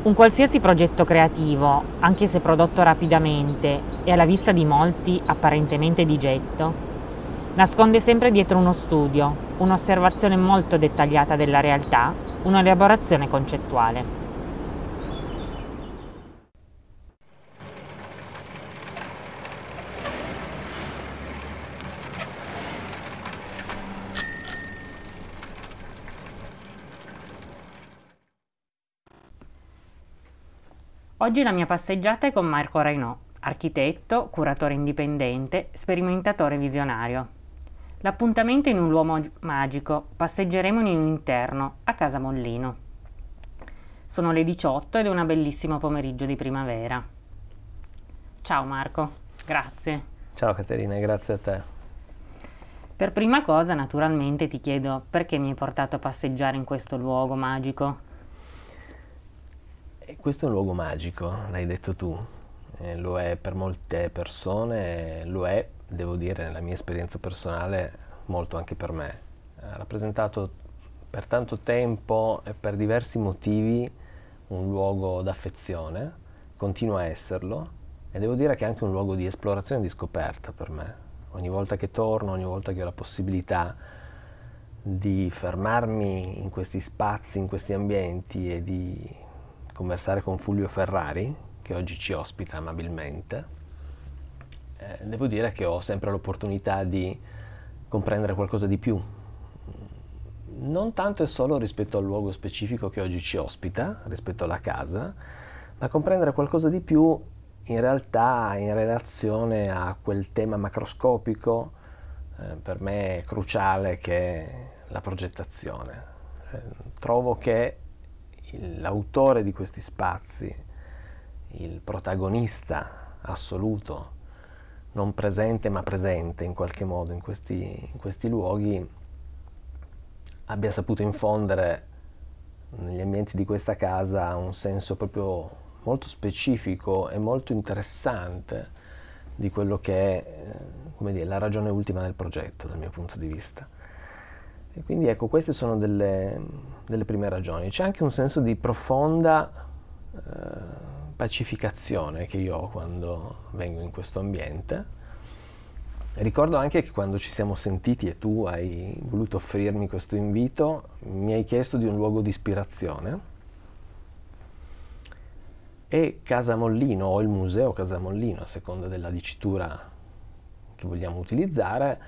Un qualsiasi progetto creativo, anche se prodotto rapidamente e alla vista di molti apparentemente di getto, nasconde sempre dietro uno studio, un'osservazione molto dettagliata della realtà, un'elaborazione concettuale. Oggi la mia passeggiata è con Marco Rainò, architetto, curatore indipendente, sperimentatore visionario. L'appuntamento in un luogo magico, passeggeremo in un interno, a Casa Mollino. Sono le 18 ed è un bellissimo pomeriggio di primavera. Ciao Marco, grazie. Ciao Caterina, grazie a te. Per prima cosa, naturalmente, ti chiedo perché mi hai portato a passeggiare in questo luogo magico? Questo è un luogo magico, l'hai detto tu, eh, lo è per molte persone, lo è, devo dire, nella mia esperienza personale, molto anche per me. Ha rappresentato per tanto tempo e per diversi motivi un luogo d'affezione, continua a esserlo e devo dire che è anche un luogo di esplorazione e di scoperta per me. Ogni volta che torno, ogni volta che ho la possibilità di fermarmi in questi spazi, in questi ambienti e di conversare con Fulvio Ferrari, che oggi ci ospita amabilmente, eh, devo dire che ho sempre l'opportunità di comprendere qualcosa di più. Non tanto e solo rispetto al luogo specifico che oggi ci ospita, rispetto alla casa, ma comprendere qualcosa di più in realtà in relazione a quel tema macroscopico eh, per me cruciale che è la progettazione. Eh, trovo che l'autore di questi spazi, il protagonista assoluto, non presente ma presente in qualche modo in questi, in questi luoghi, abbia saputo infondere negli ambienti di questa casa un senso proprio molto specifico e molto interessante di quello che è come dire, la ragione ultima del progetto dal mio punto di vista. E quindi ecco, queste sono delle, delle, prime ragioni. C'è anche un senso di profonda eh, pacificazione che io ho quando vengo in questo ambiente. Ricordo anche che quando ci siamo sentiti e tu hai voluto offrirmi questo invito, mi hai chiesto di un luogo di ispirazione e Casa Mollino o il museo Casa Mollino, a seconda della dicitura che vogliamo utilizzare,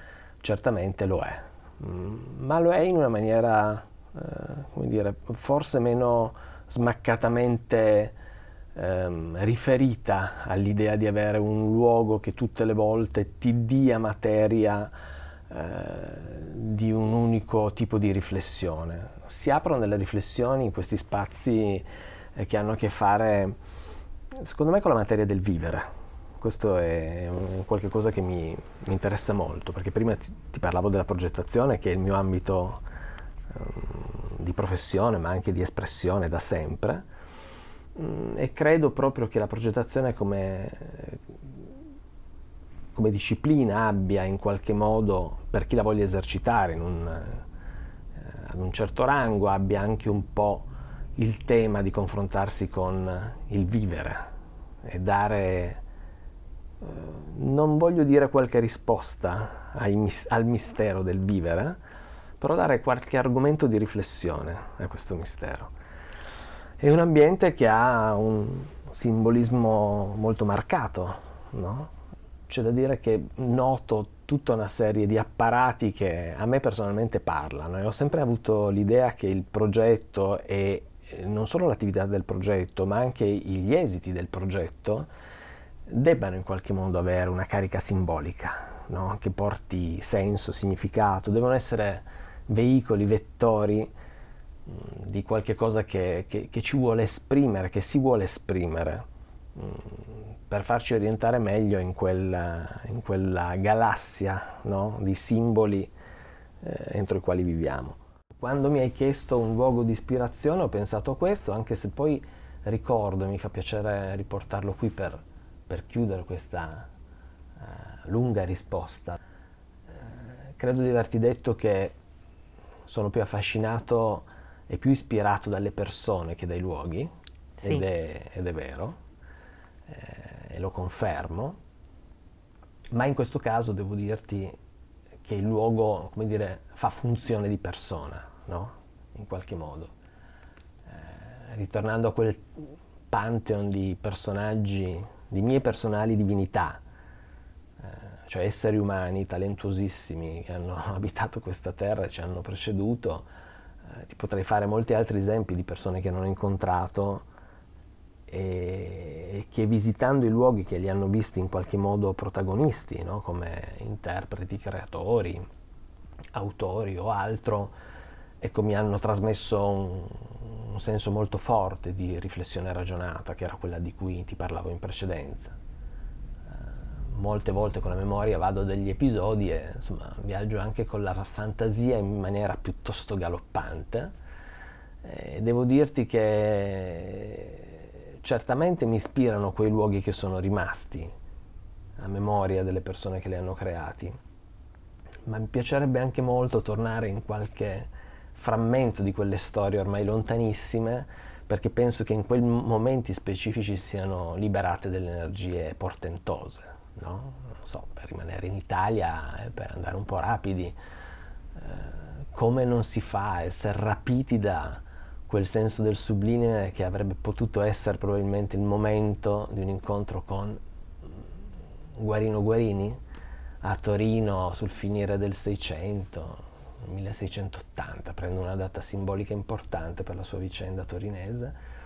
certamente lo è. Mm, ma lo è in una maniera, eh, come dire, forse meno smaccatamente ehm, riferita all'idea di avere un luogo che tutte le volte ti dia materia eh, di un unico tipo di riflessione. Si aprono delle riflessioni in questi spazi eh, che hanno a che fare, secondo me, con la materia del vivere questo è qualcosa che mi, mi, interessa molto, perché prima ti, ti, parlavo della progettazione, che è il mio ambito um, di professione, ma anche di espressione da sempre, um, e credo proprio che la progettazione come, come, disciplina abbia in qualche modo, per chi la voglia esercitare un, eh, ad un certo rango, abbia anche un po' il tema di confrontarsi con il vivere e dare eh, non voglio dire qualche risposta mis- al mistero del vivere, però dare qualche argomento di riflessione a questo mistero. È un ambiente che ha un simbolismo molto marcato, no? C'è da dire che noto tutta una serie di apparati che a me personalmente parlano e ho sempre avuto l'idea che il progetto e eh, non solo l'attività del progetto, ma anche gli esiti del progetto debbano in qualche modo avere una carica simbolica, no? che porti senso, significato, devono essere veicoli, vettori mh, mm, di qualche cosa che, che, che, ci vuole esprimere, che si vuole esprimere, mh, mm, per farci orientare meglio in quella, in quella galassia no? di simboli eh, entro i quali viviamo. Quando mi hai chiesto un luogo di ispirazione ho pensato a questo, anche se poi ricordo, e mi fa piacere riportarlo qui per, per chiudere questa uh, lunga risposta, uh, credo di averti detto che sono più affascinato e più ispirato dalle persone che dai luoghi. sì. ed, è, ed, è, vero, eh, e lo confermo, ma in questo caso devo dirti che il luogo, come dire, fa funzione di persona, no? In qualche modo. Eh, ritornando a quel pantheon di personaggi, di mie personali divinità, eh, cioè esseri umani talentuosissimi che hanno abitato questa terra e ci hanno preceduto, eh, ti potrei fare molti altri esempi di persone che non ho incontrato e, che visitando i luoghi che li hanno visti in qualche modo protagonisti, no? come interpreti, creatori, autori o altro, ecco, mi hanno trasmesso un, un senso molto forte di riflessione ragionata, che era quella di cui ti parlavo in precedenza. Eh, molte volte con la memoria vado degli episodi e insomma viaggio anche con la fantasia in maniera piuttosto galoppante. E devo dirti che certamente mi ispirano quei luoghi che sono rimasti a memoria delle persone che li hanno creati, ma mi piacerebbe anche molto tornare in qualche frammento di quelle storie ormai lontanissime, perché penso che in quei momenti specifici siano liberate delle energie portentose, no? Non so, per rimanere in Italia, eh, per andare un po' rapidi, eh, come non si fa a essere rapiti da quel senso del sublime che avrebbe potuto essere probabilmente il momento di un incontro con Guarino Guarini a Torino sul finire del 600, 1680, prendo una data simbolica importante per la sua vicenda torinese,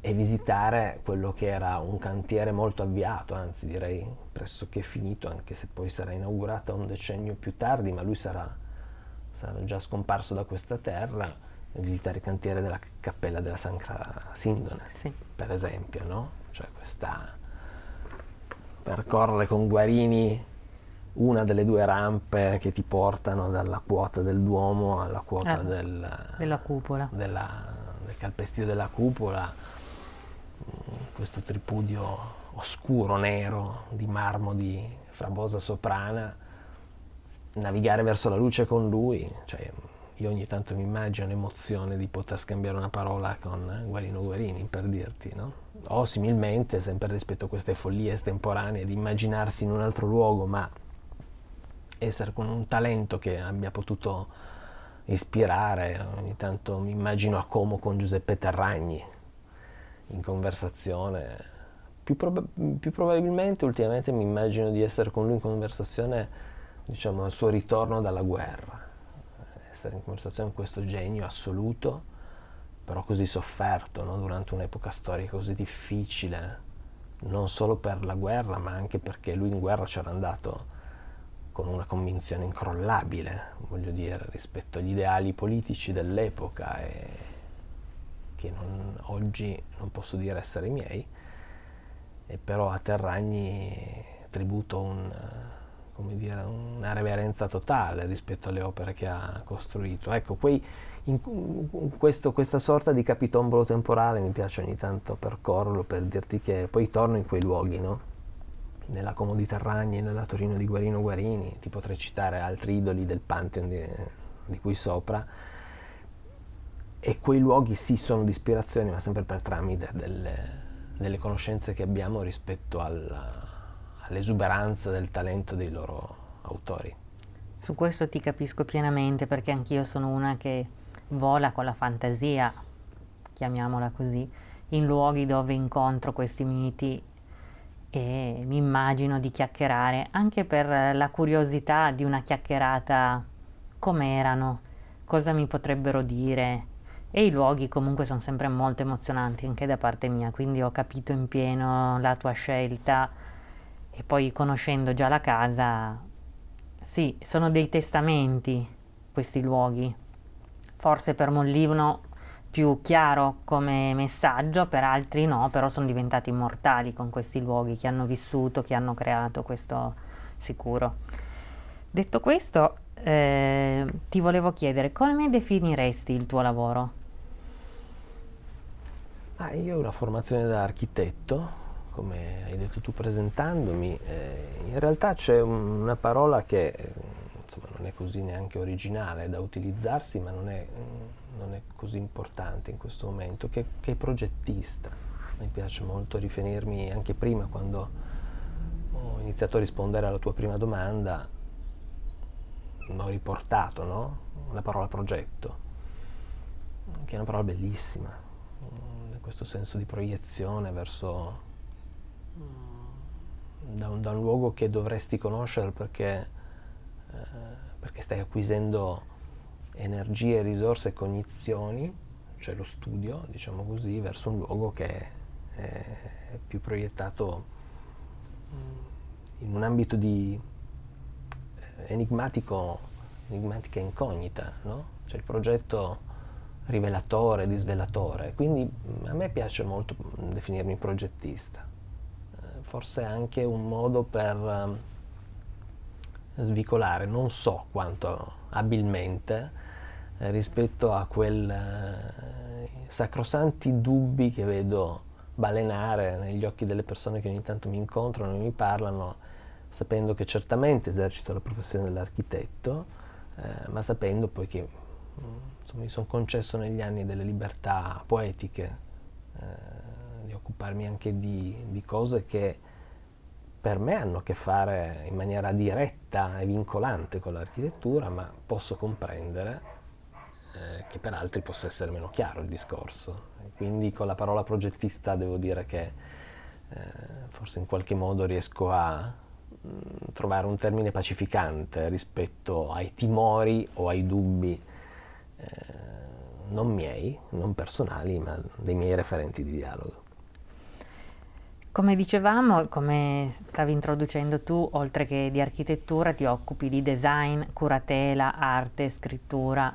e visitare quello che era un cantiere molto avviato, anzi direi pressoché finito, anche se poi sarà inaugurata un decennio più tardi, ma lui sarà, sarà già scomparso da questa terra visitare il cantiere della cappella della Sacra Sindone, sì. per esempio, no? Cioè questa percorrere con Guarini una delle due rampe che ti portano dalla quota del Duomo alla quota eh, del, della cupola, della, del calpestio della cupola, questo tripudio oscuro, nero, di marmo di Frabosa Soprana, navigare verso la luce con lui, cioè io ogni tanto mi immagino l'emozione di poter scambiare una parola con Guarino Guarini, per dirti, no? O similmente, sempre rispetto a queste follie estemporanee, di immaginarsi in un altro luogo, ma essere con un talento che abbia potuto ispirare. Ogni tanto mi immagino a Como con Giuseppe Terragni in conversazione. Più, prob- più probabilmente ultimamente mi immagino di essere con lui in conversazione, diciamo, al suo ritorno dalla guerra essere in conversazione con questo genio assoluto, però così sofferto, no? durante un'epoca storica così difficile, non solo per la guerra, ma anche perché lui in guerra c'era andato con una convinzione incrollabile, voglio dire, rispetto agli ideali politici dell'epoca e che non, oggi non posso dire essere miei, e però a Terragni tributo un dire, una reverenza totale rispetto alle opere che ha costruito. Ecco, quei, in, questo, questa sorta di capitombolo temporale mi piace ogni tanto percorrerlo per dirti che poi torno in quei luoghi, no? Nella comodità Ragni e nella Torino di Guarino Guarini, ti potrei citare altri idoli del Pantheon di, di qui sopra, e quei luoghi sì sono di ispirazione, ma sempre per tramite delle, delle conoscenze che abbiamo rispetto alla, all'esuberanza del talento dei loro autori. Su questo ti capisco pienamente perché anch'io sono una che vola con la fantasia, chiamiamola così, in luoghi dove incontro questi miti e mi immagino di chiacchierare anche per la curiosità di una chiacchierata. Come erano, cosa mi potrebbero dire? E i luoghi comunque sono sempre molto emozionanti anche da parte mia, quindi ho capito in pieno la tua scelta. E poi conoscendo già la casa, sì, sono dei testamenti questi luoghi. Forse per molti uno più chiaro come messaggio, per altri no, però sono diventati immortali con questi luoghi che hanno vissuto, che hanno creato, questo sicuro. Detto questo, eh, ti volevo chiedere come definiresti il tuo lavoro? Ah, io ho una formazione da architetto, come hai detto tu presentandomi, eh, in realtà c'è una parola che insomma, non è così neanche originale da utilizzarsi, ma non è, non è così importante in questo momento, che, che progettista. Mi piace molto riferirmi anche prima quando ho iniziato a rispondere alla tua prima domanda, ho riportato no? la parola progetto, che è una parola bellissima, questo senso di proiezione verso da un, da un luogo che dovresti conoscere perché, eh, perché stai acquisendo energie, risorse e cognizioni, cioè lo studio, diciamo così, verso un luogo che è più proiettato in un ambito di eh, enigmatico, enigmatica incognita, no? Cioè il progetto rivelatore, disvelatore. Quindi a me piace molto definirmi progettista forse anche un modo per ehm, svicolare, non so quanto abilmente, eh, rispetto a quei eh, sacrosanti dubbi che vedo balenare negli occhi delle persone che ogni tanto mi incontrano e mi parlano, sapendo che certamente esercito la professione dell'architetto, eh, ma sapendo poi che mm, insomma, mi sono concesso negli anni delle libertà poetiche. Eh, di occuparmi anche di, di cose che per me hanno a che fare in maniera diretta e vincolante con l'architettura, ma posso comprendere eh, che per altri possa essere meno chiaro il discorso. Quindi con la parola progettista devo dire che eh, forse in qualche modo riesco a mh, mm, trovare un termine pacificante rispetto ai timori o ai dubbi eh, non miei, non personali, ma dei miei referenti di dialogo. Come dicevamo, come stavi introducendo tu, oltre che di architettura ti occupi di design, curatela, arte, scrittura.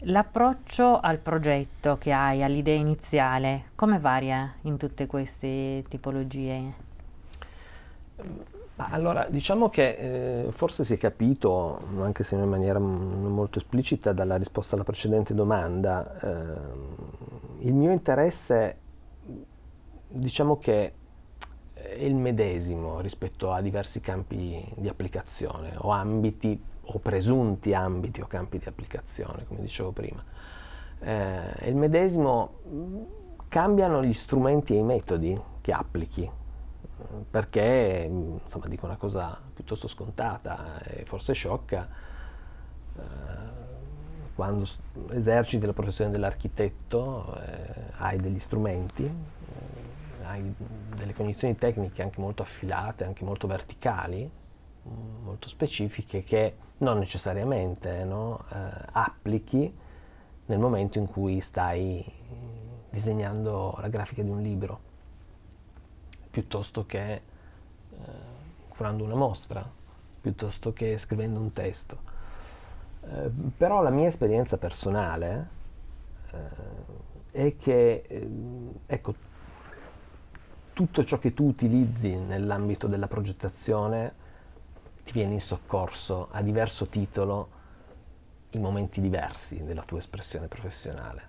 L'approccio al progetto che hai, all'idea iniziale, come varia in tutte queste tipologie? Allora, diciamo che eh, forse si è capito, anche se in maniera non molto esplicita, dalla risposta alla precedente domanda, eh, il mio interesse diciamo che è il medesimo rispetto a diversi campi di applicazione o ambiti o presunti ambiti o campi di applicazione, come dicevo prima. Eh, è il medesimo, cambiano gli strumenti e i metodi che applichi, perché, insomma, dico una cosa piuttosto scontata e forse sciocca, eh, quando eserciti la professione dell'architetto eh, hai degli strumenti, hai delle cognizioni tecniche anche molto affilate, anche molto verticali, molto specifiche che non necessariamente no, eh, applichi nel momento in cui stai disegnando la grafica di un libro, piuttosto che eh, curando una mostra, piuttosto che scrivendo un testo. Eh, però la mia esperienza personale eh, è che, eh, ecco, tutto ciò che tu utilizzi nell'ambito della progettazione ti viene in soccorso a diverso titolo in momenti diversi della tua espressione professionale.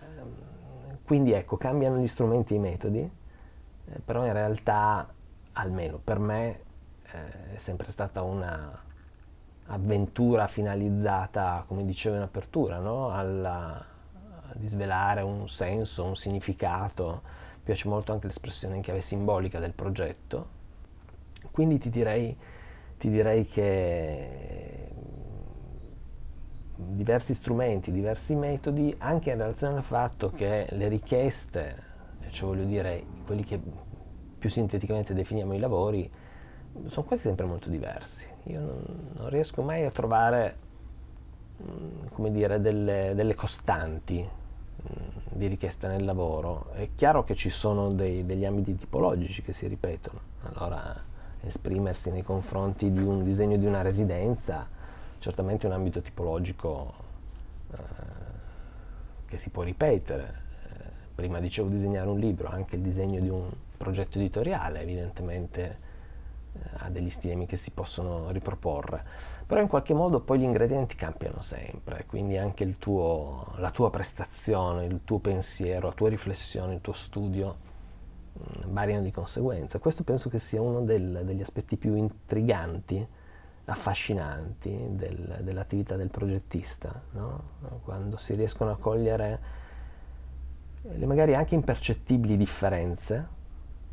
Ehm, quindi ecco, cambiano gli strumenti e i metodi, eh, però in realtà, almeno per me, eh, è sempre stata una avventura finalizzata, come dicevo in apertura, no? Alla, a disvelare un senso, un significato, piace molto anche l'espressione in chiave simbolica del progetto, quindi ti direi, ti direi che diversi strumenti, diversi metodi, anche in relazione al fatto che le richieste, cioè voglio dire quelli che più sinteticamente definiamo i lavori, sono quasi sempre molto diversi. Io non, non riesco mai a trovare, mm, come dire, delle, delle costanti di richiesta nel lavoro, è chiaro che ci sono dei, degli ambiti tipologici che si ripetono. Allora, esprimersi nei confronti di un disegno di una residenza, certamente è un ambito tipologico eh, che si può ripetere. Eh, prima dicevo disegnare un libro, anche il disegno di un progetto editoriale, evidentemente eh, ha degli stilemi che si possono riproporre, però in qualche modo poi gli ingredienti cambiano sempre, quindi anche tuo, la tua prestazione, il tuo pensiero, la tua riflessione, il tuo studio mm, variano di conseguenza. Questo penso che sia uno del, degli aspetti più intriganti affascinanti del, dell'attività del progettista, no? quando si riescono a cogliere le magari anche impercettibili differenze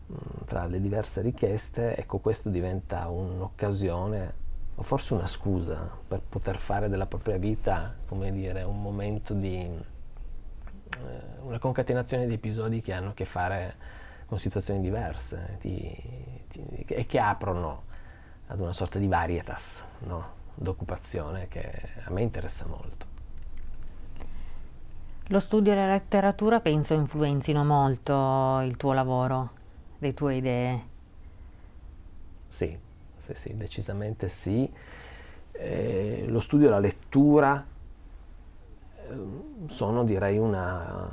mh, tra le diverse richieste, ecco questo diventa un'occasione o forse una scusa per poter fare della propria vita, come dire, un momento di eh, una concatenazione di episodi che hanno a che fare con situazioni diverse ti, ti, e che aprono ad una sorta di varietas no? d'occupazione che a me interessa molto. Lo studio e la letteratura penso influenzino molto il tuo lavoro, le tue idee. Sì, sì, sì decisamente sì. Eh, lo studio e la lettura eh, sono direi una,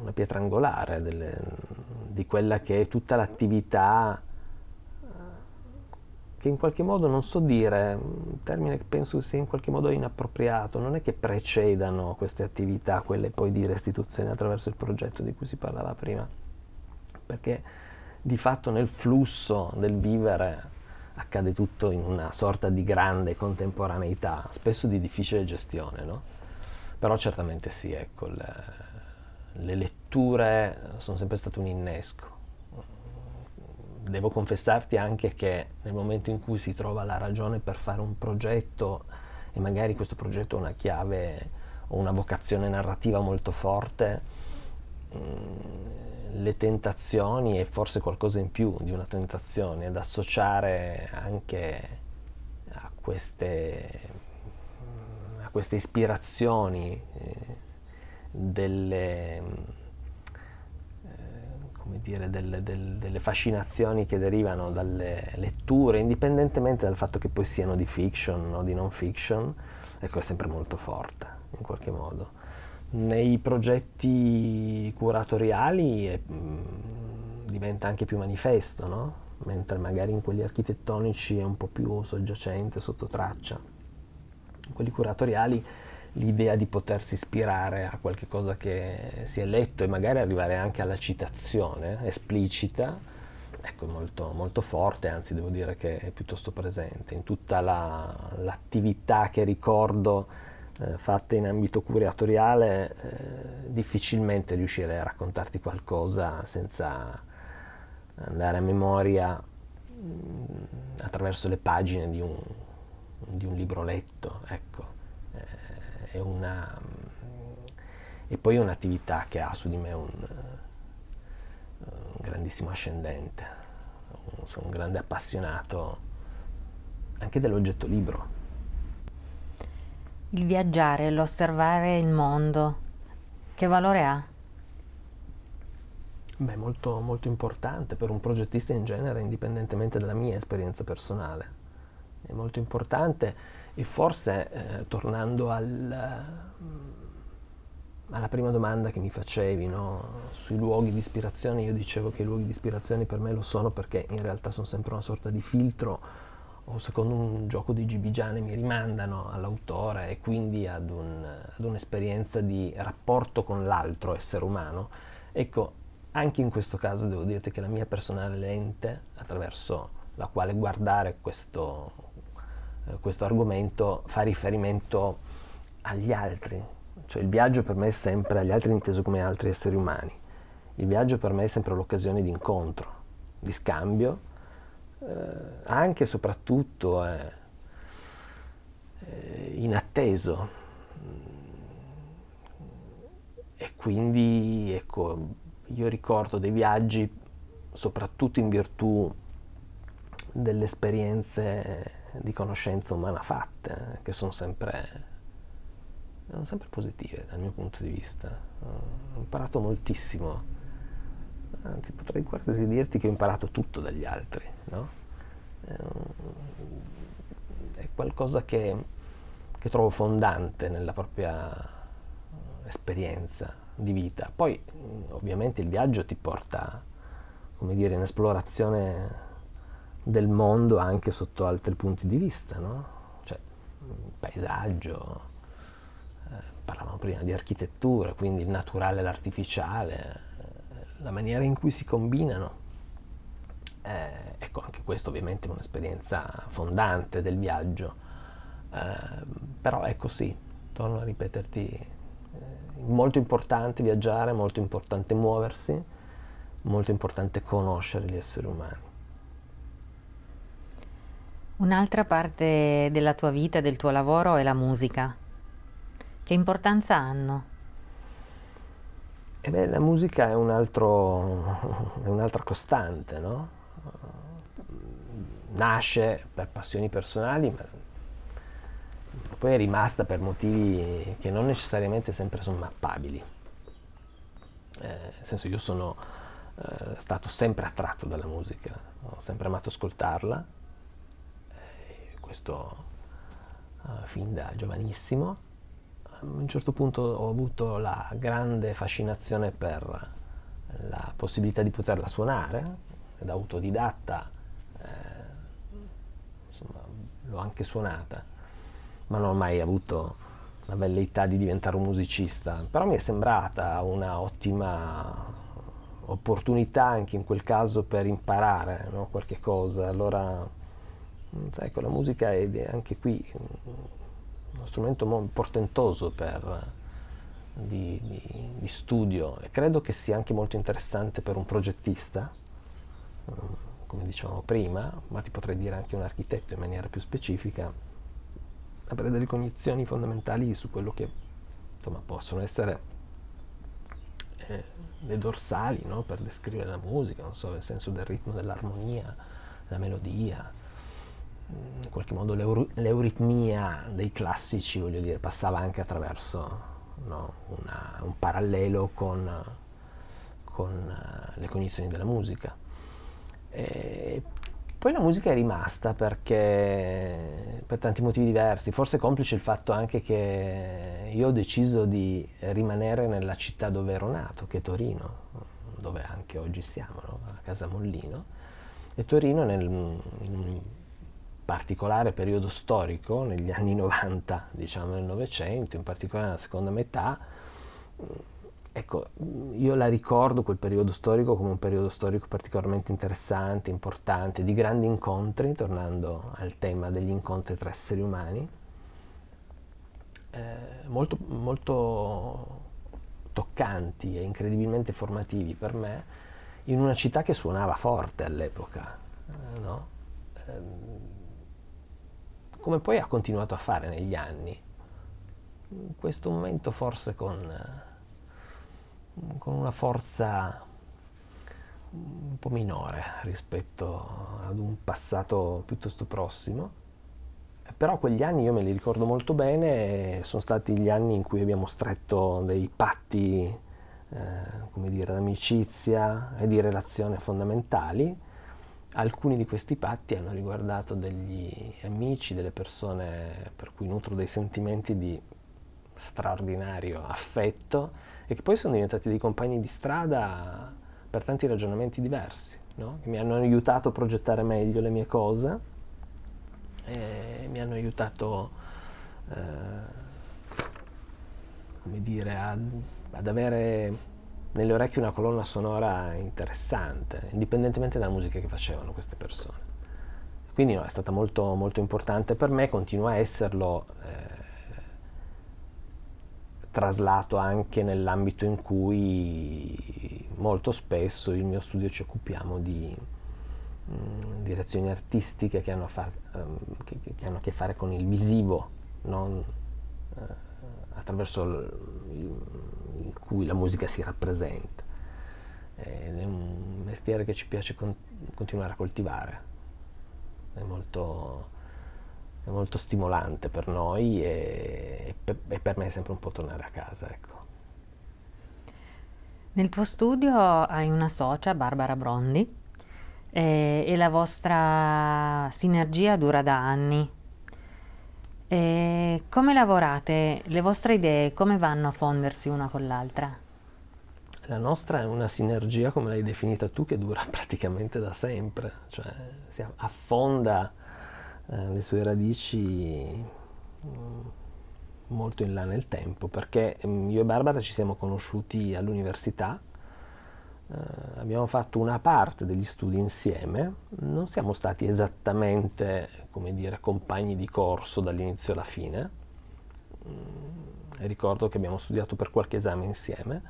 una pietra angolare delle, di quella che è tutta l'attività che in qualche modo non so dire, un termine che penso sia in qualche modo inappropriato, non è che precedano queste attività, quelle poi di restituzione attraverso il progetto di cui si parlava prima, perché di fatto nel flusso del vivere accade tutto in una sorta di grande contemporaneità, spesso di difficile gestione, no? Però certamente sì, ecco, le, le letture sono sempre state un innesco devo confessarti anche che nel momento in cui si trova la ragione per fare un progetto e magari questo progetto ha una chiave o una vocazione narrativa molto forte, le tentazioni e forse qualcosa in più di una tentazione da associare anche a queste, a queste ispirazioni eh, delle come dire, delle, delle, delle, fascinazioni che derivano dalle letture, indipendentemente dal fatto che poi siano di fiction o di non fiction, ecco, è sempre molto forte in qualche modo. Nei progetti curatoriali è, mh, mm, diventa anche più manifesto, no? mentre magari in quelli architettonici è un po' più soggiacente, sotto traccia. In quelli curatoriali l'idea di potersi ispirare a qualche cosa che si è letto e magari arrivare anche alla citazione esplicita, ecco, molto, molto forte, anzi devo dire che è piuttosto presente in tutta la, l'attività che ricordo eh, fatta in ambito curatoriale, eh, difficilmente riuscirei a raccontarti qualcosa senza andare a memoria mh, mm, attraverso le pagine di un, di un libro letto, ecco è una, e poi è un'attività che ha su di me un, un grandissimo ascendente, sono un grande appassionato anche dell'oggetto libro. Il viaggiare, l'osservare il mondo, che valore ha? Beh, molto, molto importante per un progettista in genere, indipendentemente dalla mia esperienza personale. È molto importante e forse, eh, tornando al, mm, alla prima domanda che mi facevi, no? sui luoghi di ispirazione, io dicevo che i luoghi di ispirazione per me lo sono perché in realtà sono sempre una sorta di filtro o secondo un gioco di gibigiane mi rimandano all'autore e quindi ad, un, ad un'esperienza di rapporto con l'altro essere umano. Ecco, anche in questo caso devo dirti che la mia personale lente attraverso la quale guardare questo, eh, questo argomento fa riferimento agli altri, cioè il viaggio per me è sempre agli altri inteso come altri esseri umani. Il viaggio per me è sempre l'occasione di incontro, di scambio, anche e soprattutto eh, eh, inatteso. E quindi ecco, io ricordo dei viaggi soprattutto in virtù delle esperienze di conoscenza umana fatte, che sono sempre, sono sempre positive dal mio punto di vista. Ho imparato moltissimo, anzi potrei quasi dirti che ho imparato tutto dagli altri, no? È qualcosa che, che trovo fondante nella propria esperienza di vita. Poi ovviamente il viaggio ti porta, come dire, in esplorazione del mondo anche sotto altri punti di vista, no? Cioè, paesaggio, eh, parlavamo prima di architettura, quindi il naturale e l'artificiale, la maniera in cui si combinano Eh, ecco, anche questo ovviamente è un'esperienza fondante del viaggio, eh, però è così, torno a ripeterti, eh, molto importante viaggiare, molto importante muoversi, molto importante conoscere gli esseri umani. Un'altra parte della tua vita, del tuo lavoro è la musica. Che importanza hanno? E beh, la musica è, un altro, è un'altra costante, no? Nasce per passioni personali, ma poi è rimasta per motivi che non necessariamente sempre sono mappabili. Eh, nel senso, io sono eh, stato sempre attratto dalla musica, ho sempre amato ascoltarla questo uh, fin da giovanissimo. A un certo punto ho avuto la grande fascinazione per la possibilità di poterla suonare, da autodidatta, eh, insomma, l'ho anche suonata, ma non ho mai avuto la velleità di diventare un musicista, però mi è sembrata una ottima opportunità anche in quel caso per imparare no? qualche cosa. Allora Sai, la musica è anche qui uno strumento portentoso per, di, di, di, studio e credo che sia anche molto interessante per un progettista, mm, come dicevamo prima, ma ti potrei dire anche un architetto in maniera più specifica, avere delle cognizioni fondamentali su quello che insomma, possono essere eh, le dorsali no? per descrivere la musica, so, il senso del ritmo, dell'armonia, la melodia, in qualche modo l'eur- l'euritmia dei classici, voglio dire, passava anche attraverso no, una, un parallelo con, con uh, le cognizioni della musica. E poi la musica è rimasta perché per tanti motivi diversi, forse complice il fatto anche che io ho deciso di rimanere nella città dove ero nato, che è Torino, dove anche oggi siamo, no? a Casa Mollino. E Torino nel, in particolare periodo storico, negli anni 90, diciamo nel Novecento, in particolare nella seconda metà, ecco, io la ricordo quel periodo storico come un periodo storico particolarmente interessante, importante, di grandi incontri, tornando al tema degli incontri tra esseri umani, eh, molto, molto toccanti e incredibilmente formativi per me, in una città che suonava forte all'epoca. Eh, no? eh, come poi ha continuato a fare negli anni. In questo momento forse con, con una forza un po' minore rispetto ad un passato piuttosto prossimo. Però quegli anni io me li ricordo molto bene, sono stati gli anni in cui abbiamo stretto dei patti, eh, come dire, d'amicizia e di relazione fondamentali Alcuni di questi patti hanno riguardato degli amici, delle persone per cui nutro dei sentimenti di straordinario affetto e che poi sono diventati dei compagni di strada per tanti ragionamenti diversi, no? che mi hanno aiutato a progettare meglio le mie cose e mi hanno aiutato eh, come dire, ad, ad avere nelle orecchie una colonna sonora interessante, indipendentemente dalla musica che facevano queste persone. Quindi no, è stata molto, molto importante per me, continua a esserlo, eh, traslato anche nell'ambito in cui molto spesso il mio studio ci occupiamo di mm, direzioni artistiche che hanno, a far, um, che, che hanno, a che fare con il visivo, non, eh, attraverso il, cui la musica si rappresenta. È un mestiere che ci piace con, continuare a coltivare, è molto, è molto stimolante per noi e, e, per me è sempre un po' tornare a casa. Ecco. Nel tuo studio hai una socia, Barbara Brondi, e, e la vostra sinergia dura da anni. E come lavorate? Le vostre idee come vanno a fondersi una con l'altra? La nostra è una sinergia, come l'hai definita tu, che dura praticamente da sempre, cioè si affonda eh, le sue radici mm, molto in là nel tempo, perché mm, io e Barbara ci siamo conosciuti all'università eh, abbiamo fatto una parte degli studi insieme, non siamo stati esattamente, come dire, compagni di corso dall'inizio alla fine. Mm, ricordo che abbiamo studiato per qualche esame insieme,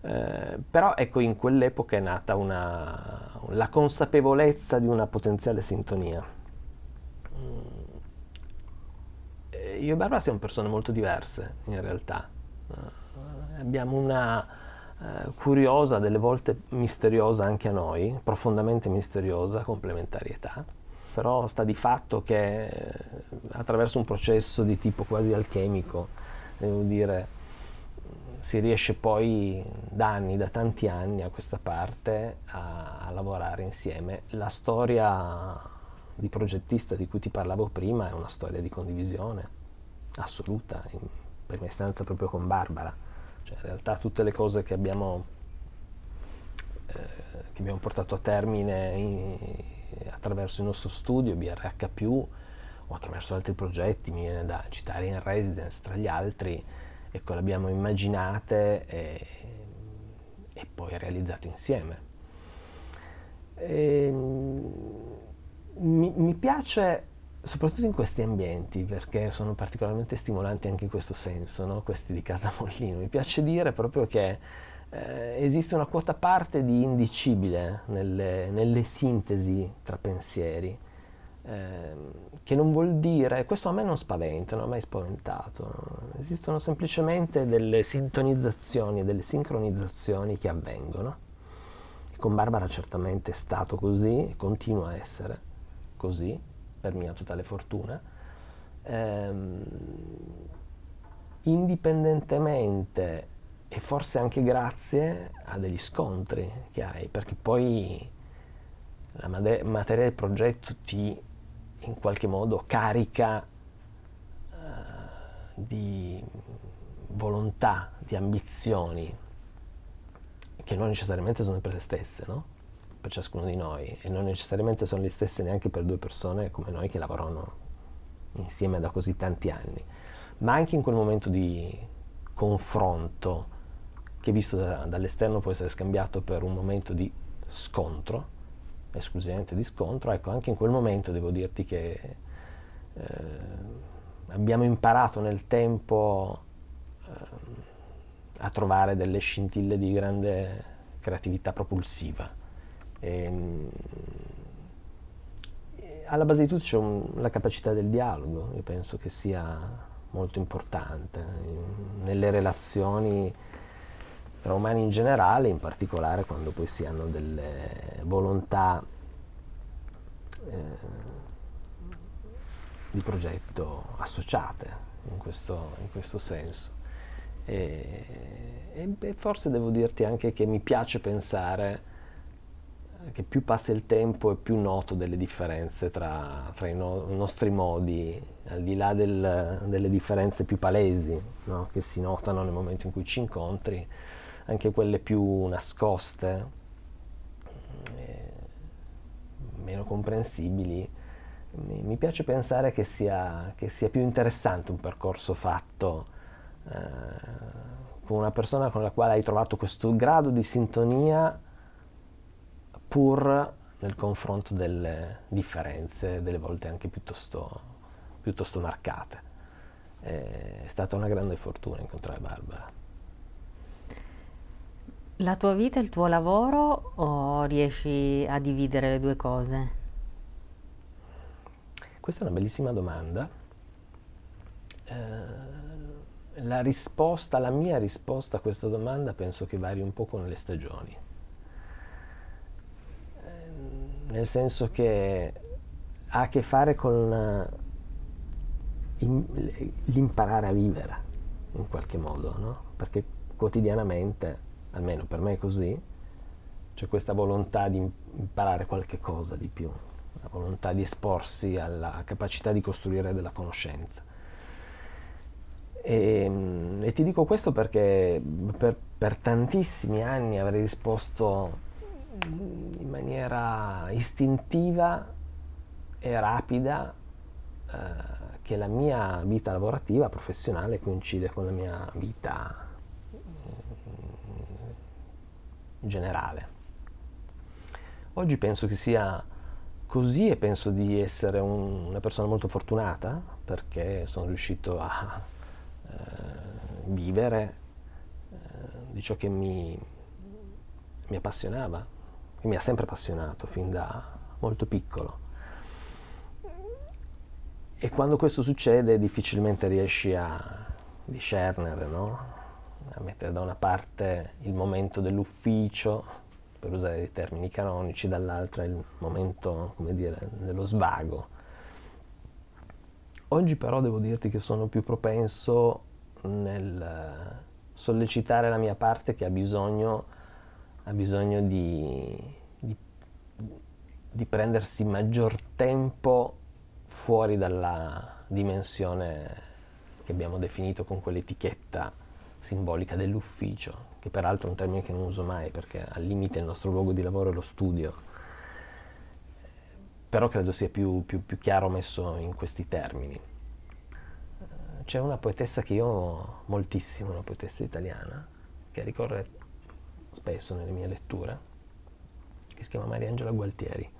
eh, però ecco in quell'epoca è nata una, la consapevolezza di una potenziale sintonia. Mm, io e Barbara siamo persone molto diverse in realtà. Uh, abbiamo una eh, curiosa, delle volte misteriosa anche a noi, profondamente misteriosa complementarietà, però sta di fatto che eh, attraverso un processo di tipo quasi alchemico, devo dire, si riesce poi da anni, da tanti anni a questa parte a, a lavorare insieme. La storia di progettista di cui ti parlavo prima è una storia di condivisione assoluta, in prima istanza proprio con Barbara cioè, in realtà tutte le cose che abbiamo, eh, che abbiamo portato a termine in, attraverso il nostro studio, BRH, o attraverso altri progetti, mi viene da citare in residence tra gli altri, ecco, le abbiamo immaginate e, e poi realizzate insieme. E, ehm, mi, mi piace soprattutto in questi ambienti, perché sono particolarmente stimolanti anche in questo senso, no? questi di Casa Mollino. Mi piace dire proprio che eh, esiste una quota parte di indicibile nelle, nelle sintesi tra pensieri, eh, che non vuol dire, questo a me non spaventa, non ha mai spaventato, esistono semplicemente delle sintonizzazioni, delle sincronizzazioni che avvengono. Con Barbara certamente è stato così, continua a essere così, per mia totale fortuna, ehm, indipendentemente e forse anche grazie a degli scontri che hai, perché poi la made- materia del progetto ti in qualche modo carica uh, di volontà, di ambizioni, che non necessariamente sono per le stesse, no? Per ciascuno di noi e non necessariamente sono le stesse neanche per due persone come noi che lavorano insieme da così tanti anni, ma anche in quel momento di confronto che visto da, dall'esterno può essere scambiato per un momento di scontro, esclusivamente di scontro, ecco anche in quel momento devo dirti che eh, abbiamo imparato nel tempo eh, a trovare delle scintille di grande creatività propulsiva e, ehm, alla base di tutto c'è un, la capacità del dialogo, io penso che sia molto importante nelle relazioni tra umani in generale, in particolare quando poi si hanno delle volontà eh, di progetto associate in questo, in questo senso. E, e, forse devo dirti anche che mi piace pensare che più passa il tempo e più noto delle differenze tra, tra i, no, nostri modi, al di là del, delle differenze più palesi no? che si notano nel momento in cui ci incontri, anche quelle più nascoste, eh, meno comprensibili. Mi, mi, piace pensare che sia, che sia, più interessante un percorso fatto eh, con una persona con la quale hai trovato questo grado di sintonia pur nel confronto delle differenze, delle volte anche piuttosto, piuttosto marcate. È stata una grande fortuna incontrare Barbara. La tua vita e il tuo lavoro o riesci a dividere le due cose? Questa è una bellissima domanda. Eh, la risposta, la mia risposta a questa domanda penso che vari un po' con le stagioni nel senso che ha a che fare con l'imparare a vivere in qualche modo, no? perché quotidianamente, almeno per me è così, c'è questa volontà di imparare qualche cosa di più, la volontà di esporsi alla capacità di costruire della conoscenza. E, e ti dico questo perché per, per tantissimi anni avrei risposto maniera istintiva e rapida eh, che la mia vita lavorativa, professionale, coincide con la mia vita mm, generale. Oggi penso che sia così e penso di essere un, una persona molto fortunata perché sono riuscito a eh, vivere eh, di ciò che mi, mi appassionava, che mi ha sempre appassionato fin da molto piccolo. E quando questo succede difficilmente riesci a discernere, no? a mettere da una parte il momento dell'ufficio, per usare dei termini canonici, dall'altra il momento, dire, dello svago. Oggi però devo dirti che sono più propenso nel sollecitare la mia parte che ha bisogno, ha bisogno di, di, di prendersi maggior tempo fuori dalla dimensione che abbiamo definito con quell'etichetta simbolica dell'ufficio, che peraltro è un termine che non uso mai perché al limite il nostro luogo di lavoro è lo studio, però credo sia più, più, più chiaro messo in questi termini. C'è una poetessa che io amo moltissimo, una poetessa italiana, che ricorre spesso nelle mie letture, che si chiama Mariangela Gualtieri,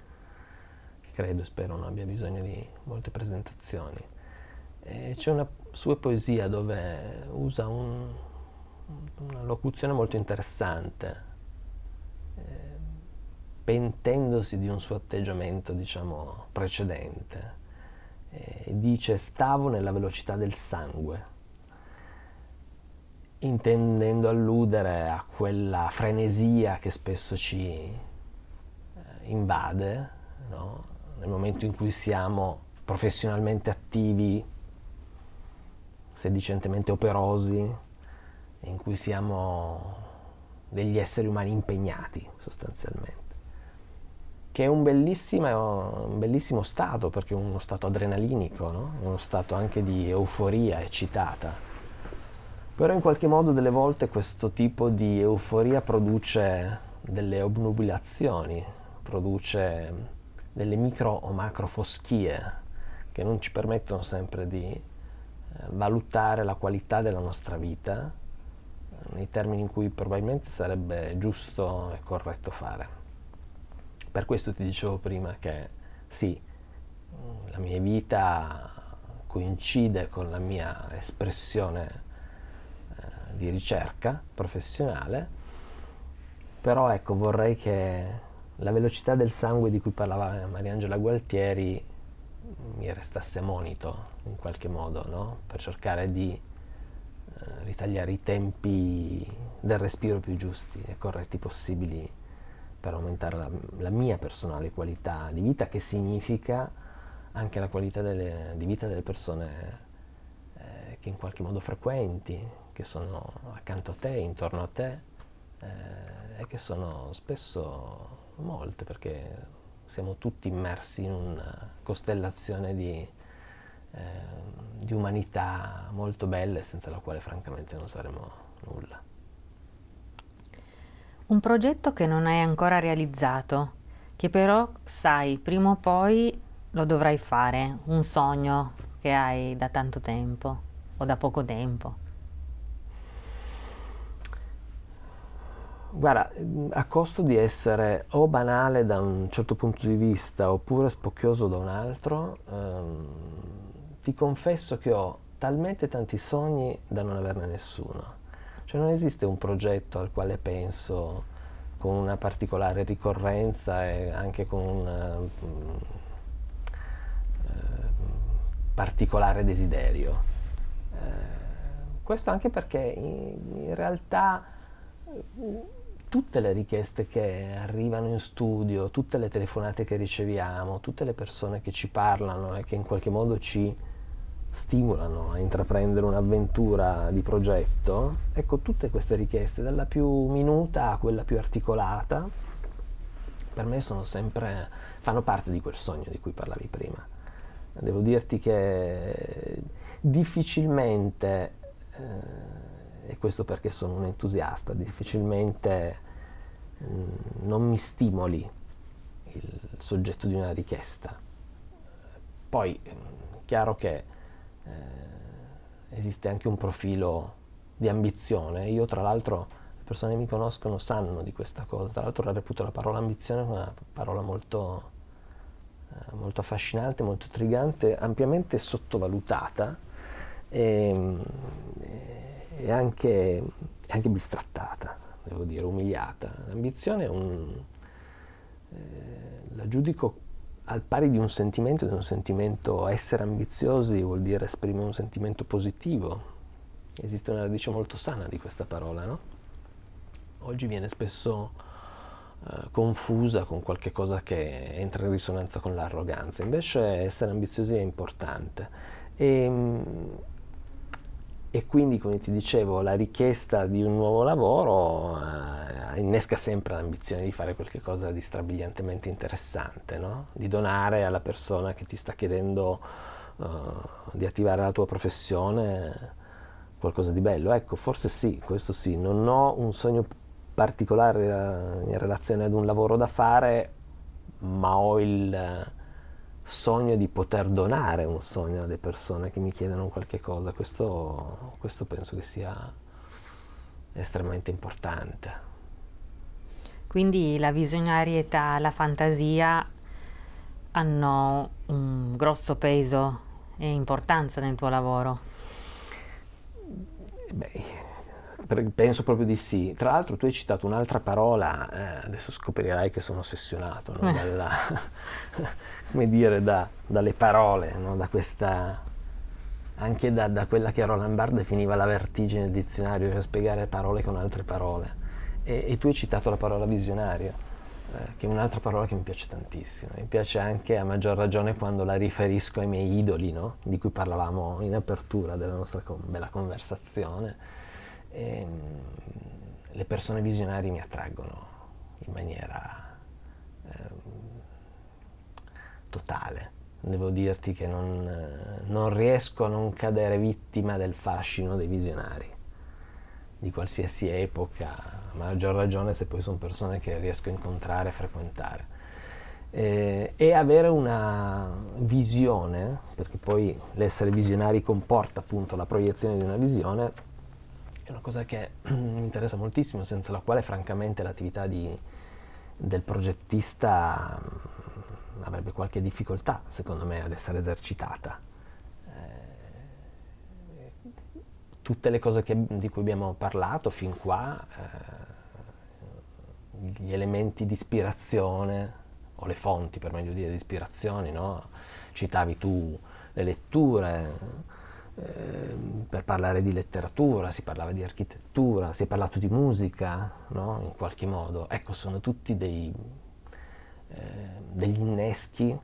che credo e spero non abbia bisogno di molte presentazioni. E c'è una sua poesia dove usa un, una locuzione molto interessante, eh, pentendosi di un suo atteggiamento, diciamo, precedente. Eh, dice stavo nella velocità del sangue, intendendo alludere a quella frenesia che spesso ci eh, invade, no? nel momento in cui siamo professionalmente attivi, sedicentemente operosi, in cui siamo degli esseri umani impegnati sostanzialmente, che è un bellissimo, un bellissimo stato perché è uno stato adrenalinico, no? uno stato anche di euforia eccitata. Però in qualche modo delle volte questo tipo di euforia produce delle obnubilazioni, produce delle micro o macro foschie che non ci permettono sempre di eh, valutare la qualità della nostra vita nei termini in cui probabilmente sarebbe giusto e corretto fare. Per questo ti dicevo prima che sì, la mia vita coincide con la mia espressione eh, di ricerca professionale, però ecco vorrei che la velocità del sangue di cui parlava Mariangela Gualtieri mi restasse monito in qualche modo, no? per cercare di eh, ritagliare i tempi del respiro più giusti e corretti possibili per aumentare la, la mia personale qualità di vita, che significa anche la qualità delle, di vita delle persone eh, che in qualche modo frequenti, che sono accanto a te, intorno a te eh, e che sono spesso molte perché siamo tutti immersi in una costellazione di eh, di umanità molto belle senza la quale francamente non saremo nulla. Un progetto che non hai ancora realizzato, che però sai, prima o poi lo dovrai fare, un sogno che hai da tanto tempo o da poco tempo. Guarda, a costo di essere o banale da un certo punto di vista oppure spocchioso da un altro, ehm, ti confesso che ho talmente tanti sogni da non averne nessuno. Cioè non esiste un progetto al quale penso con una particolare ricorrenza e anche con un mm, eh, particolare desiderio. Eh, questo anche perché in, in realtà tutte le richieste che arrivano in studio, tutte le telefonate che riceviamo, tutte le persone che ci parlano e che in qualche modo ci stimolano a intraprendere un'avventura di progetto, ecco tutte queste richieste, dalla più minuta a quella più articolata, per me sono sempre, fanno parte di quel sogno di cui parlavi prima. Devo dirti che difficilmente, eh, e questo perché sono un entusiasta, difficilmente non mi stimoli il soggetto di una richiesta. Poi, chiaro che eh, esiste anche un profilo di ambizione. Io tra l'altro persone che mi conoscono sanno di questa cosa. Tra l'altro la reputo la parola ambizione una parola molto, eh, molto affascinante, molto intrigante, ampiamente sottovalutata e, e anche, anche, bistrattata, devo dire, umiliata. L'ambizione è un, eh, la giudico al pari di un sentimento, di un sentimento essere ambiziosi vuol dire esprimere un sentimento positivo. Esiste una radice molto sana di questa parola, no? oggi viene spesso eh, confusa con qualche cosa che entra in risonanza con l'arroganza, invece essere ambiziosi è importante. E, ehm, e quindi, come ti dicevo, la richiesta di un nuovo lavoro eh, innesca sempre l'ambizione di fare qualcosa di strabiliantemente interessante, no? di donare alla persona che ti sta chiedendo uh, di attivare la tua professione qualcosa di bello. Ecco, forse sì, questo sì, non ho un sogno particolare eh, in relazione ad un lavoro da fare, ma ho il eh, sogno di poter donare un sogno alle persone che mi chiedono qualche cosa. Questo, questo penso che sia estremamente importante. Quindi la visionarietà, la fantasia hanno un grosso peso e importanza nel tuo lavoro? Beh, penso proprio di sì. Tra l'altro tu hai citato un'altra parola, eh, adesso scoprirai che sono ossessionato, no? Dalla, come dire, da, dalle parole, no? da questa, anche da, da, quella che Roland Barthes definiva la vertigine del dizionario, cioè spiegare parole con altre parole. E, e tu hai citato la parola visionario, eh, che è un'altra parola che mi piace tantissimo. Mi piace anche a maggior ragione quando la riferisco ai miei idoli, no? di cui parlavamo in apertura della nostra bella conversazione e, ehm, le persone visionarie mi attraggono in maniera eh, totale. Devo dirti che non, non riesco a non cadere vittima del fascino dei visionari di qualsiasi epoca, a maggior ragione se poi sono persone che riesco a incontrare e frequentare. Eh, e avere una visione, perché poi l'essere visionari comporta appunto la proiezione di una visione, è una cosa che mi interessa moltissimo, senza la quale francamente l'attività di, del progettista avrebbe qualche difficoltà, secondo me, ad essere esercitata. Eh, tutte le cose che, di cui abbiamo parlato fin qua, eh, gli elementi di ispirazione, o le fonti per meglio dire di ispirazione, no? citavi tu le letture, Ehm, per parlare di letteratura, si parlava di architettura, si è parlato di musica, no? in qualche modo. Ecco, sono tutti dei, eh, degli inneschi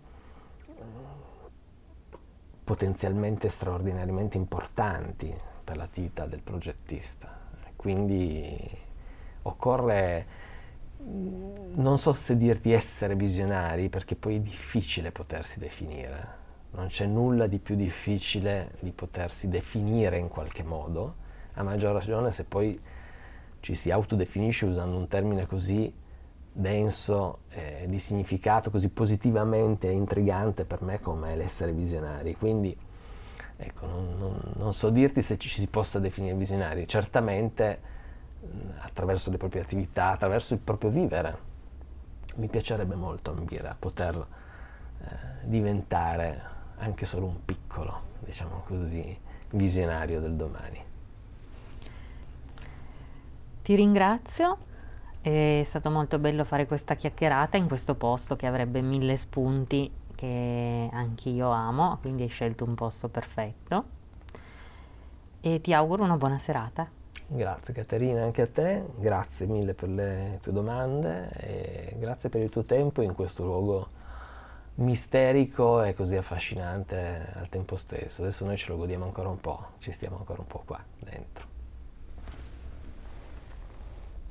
potenzialmente straordinariamente importanti per l'attività del progettista. Quindi occorre, non so se dirti essere visionari, perché poi è difficile potersi definire non c'è nulla di più difficile di potersi definire in qualche modo, a maggior ragione se poi ci si autodefinisce usando un termine così denso, eh, di significato così positivamente intrigante per me come l'essere visionari. Quindi ecco, non, non, non, so dirti se ci si possa definire visionari, certamente attraverso le proprie attività, attraverso il proprio vivere. Mi piacerebbe molto ambire a poter eh, diventare anche solo un piccolo, diciamo così, visionario del domani. Ti ringrazio, è stato molto bello fare questa chiacchierata in questo posto che avrebbe mille spunti che anch'io amo, quindi hai scelto un posto perfetto e ti auguro una buona serata. Grazie Caterina, anche a te, grazie mille per le tue domande e grazie per il tuo tempo in questo luogo misterico e così affascinante al tempo stesso. Adesso noi ce lo godiamo ancora un po', ci stiamo ancora un po' qua dentro.